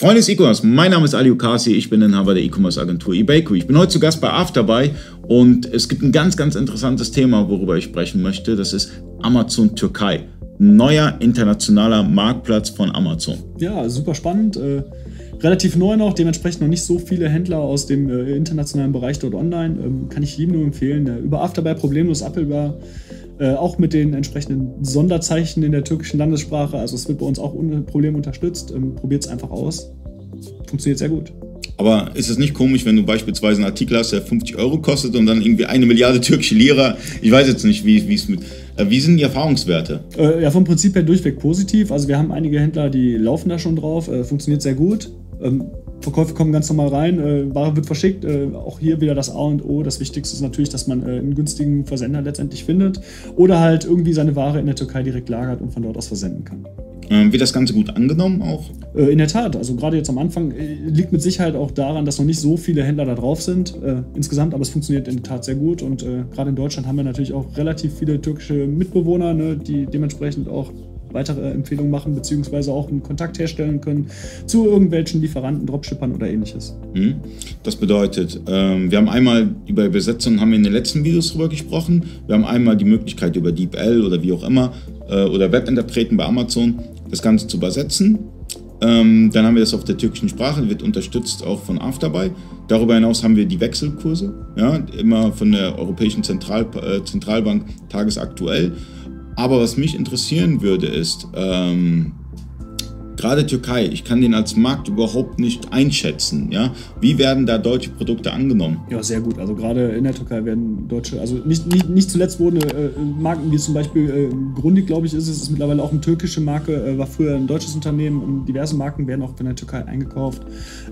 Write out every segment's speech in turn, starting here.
Freunde des E-Commerce, mein Name ist Ali Ukasi, ich bin Inhaber der E-Commerce Agentur eBakery. Ich bin heute zu Gast bei Afterbuy und es gibt ein ganz, ganz interessantes Thema, worüber ich sprechen möchte. Das ist Amazon Türkei. Neuer internationaler Marktplatz von Amazon. Ja, super spannend. Äh, relativ neu noch, dementsprechend noch nicht so viele Händler aus dem äh, internationalen Bereich dort online. Ähm, kann ich jedem nur empfehlen. Äh, über Afterbuy problemlos abbildbar. Äh, auch mit den entsprechenden Sonderzeichen in der türkischen Landessprache. Also es wird bei uns auch ohne Problem unterstützt. Ähm, Probiert es einfach aus. Funktioniert sehr gut. Aber ist es nicht komisch, wenn du beispielsweise einen Artikel hast, der 50 Euro kostet und dann irgendwie eine Milliarde türkische Lira? Ich weiß jetzt nicht, wie es mit. Äh, wie sind die Erfahrungswerte? Äh, ja, vom Prinzip her durchweg positiv. Also wir haben einige Händler, die laufen da schon drauf. Äh, funktioniert sehr gut. Ähm, Verkäufe kommen ganz normal rein, äh, Ware wird verschickt. Äh, auch hier wieder das A und O. Das Wichtigste ist natürlich, dass man äh, einen günstigen Versender letztendlich findet oder halt irgendwie seine Ware in der Türkei direkt lagert und von dort aus versenden kann. Ähm, wird das Ganze gut angenommen auch? Äh, in der Tat. Also gerade jetzt am Anfang äh, liegt mit Sicherheit auch daran, dass noch nicht so viele Händler da drauf sind äh, insgesamt, aber es funktioniert in der Tat sehr gut. Und gerade in Deutschland haben wir natürlich auch relativ viele türkische Mitbewohner, ne, die dementsprechend auch weitere Empfehlungen machen, beziehungsweise auch einen Kontakt herstellen können zu irgendwelchen Lieferanten, Dropshippern oder ähnliches. Hm. Das bedeutet, ähm, wir haben einmal über Übersetzung haben wir in den letzten Videos drüber gesprochen. Wir haben einmal die Möglichkeit über DeepL oder wie auch immer äh, oder Webinterpreten bei Amazon das Ganze zu übersetzen. Ähm, dann haben wir das auf der türkischen Sprache, wird unterstützt auch von Afterbuy. Darüber hinaus haben wir die Wechselkurse, ja, immer von der Europäischen Zentral, äh, Zentralbank tagesaktuell. Aber was mich interessieren würde, ist, ähm, gerade Türkei, ich kann den als Markt überhaupt nicht einschätzen. Ja? Wie werden da deutsche Produkte angenommen? Ja, sehr gut. Also gerade in der Türkei werden deutsche, also nicht, nicht, nicht zuletzt wurden äh, Marken wie zum Beispiel äh, Grundig, glaube ich, ist es, ist mittlerweile auch eine türkische Marke, äh, war früher ein deutsches Unternehmen und diverse Marken werden auch von der Türkei eingekauft.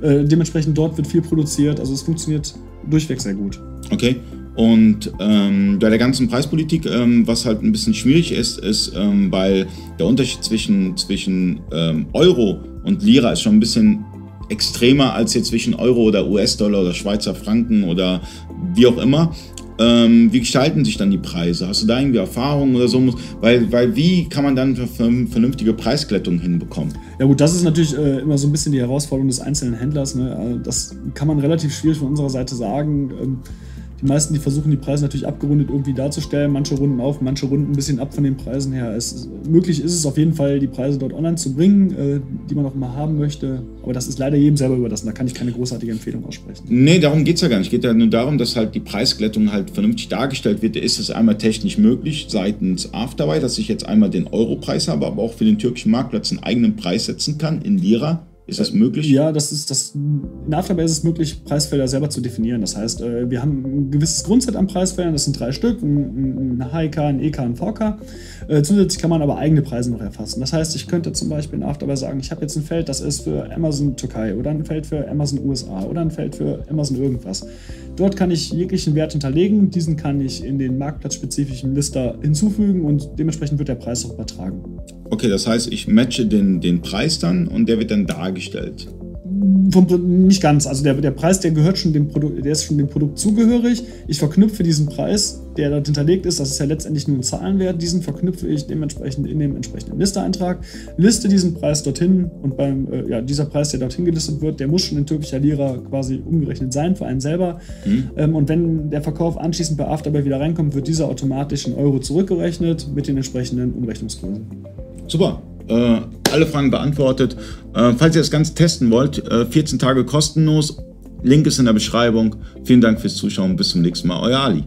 Äh, dementsprechend dort wird viel produziert, also es funktioniert durchweg sehr gut. Okay. Und ähm, bei der ganzen Preispolitik, ähm, was halt ein bisschen schwierig ist, ist, ähm, weil der Unterschied zwischen, zwischen ähm, Euro und Lira ist schon ein bisschen extremer als jetzt zwischen Euro oder US-Dollar oder Schweizer Franken oder wie auch immer. Ähm, wie gestalten sich dann die Preise? Hast du da irgendwie Erfahrungen oder so? Weil, weil wie kann man dann eine vernünftige Preisglättung hinbekommen? Ja gut, das ist natürlich äh, immer so ein bisschen die Herausforderung des einzelnen Händlers. Ne? Also das kann man relativ schwierig von unserer Seite sagen. Die meisten, die versuchen die Preise natürlich abgerundet irgendwie darzustellen. Manche runden auf, manche runden ein bisschen ab von den Preisen her. Es, möglich ist es auf jeden Fall, die Preise dort online zu bringen, äh, die man auch immer haben möchte. Aber das ist leider jedem selber überlassen. Da kann ich keine großartige Empfehlung aussprechen. Nee, darum geht es ja gar nicht. Es geht ja nur darum, dass halt die Preisglättung halt vernünftig dargestellt wird. Ist es einmal technisch möglich seitens Afterbuy, dass ich jetzt einmal den Europreis habe, aber auch für den türkischen Marktplatz einen eigenen Preis setzen kann in Lira? Ist das möglich? Ja, das ist das. In Afterbuy ist es möglich, Preisfelder selber zu definieren. Das heißt, äh, wir haben ein gewisses Grundset an Preisfeldern, das sind drei Stück, ein HIK, ein EK, ein VK. Äh, zusätzlich kann man aber eigene Preise noch erfassen. Das heißt, ich könnte zum Beispiel in Afterbuy sagen, ich habe jetzt ein Feld, das ist für Amazon Türkei oder ein Feld für Amazon USA oder ein Feld für Amazon irgendwas. Dort kann ich jeglichen Wert hinterlegen, diesen kann ich in den marktplatzspezifischen Lister hinzufügen und dementsprechend wird der Preis auch übertragen. Okay, das heißt, ich matche den, den Preis dann und der wird dann dargestellt. Nicht ganz. Also der, der Preis, der gehört schon dem Produkt, der ist schon dem Produkt zugehörig. Ich verknüpfe diesen Preis, der dort hinterlegt ist, das ist ja letztendlich nur ein Zahlenwert, diesen verknüpfe ich dementsprechend in dem entsprechenden Listeeintrag, liste diesen Preis dorthin und beim, äh, ja, dieser Preis, der dorthin gelistet wird, der muss schon in türkischer Lira quasi umgerechnet sein für einen selber. Mhm. Ähm, und wenn der Verkauf anschließend bei Afterbuy wieder reinkommt, wird dieser automatisch in Euro zurückgerechnet mit den entsprechenden Umrechnungskursen. Super. Äh, alle Fragen beantwortet. Äh, falls ihr das Ganze testen wollt, äh, 14 Tage kostenlos. Link ist in der Beschreibung. Vielen Dank fürs Zuschauen. Bis zum nächsten Mal. Euer Ali.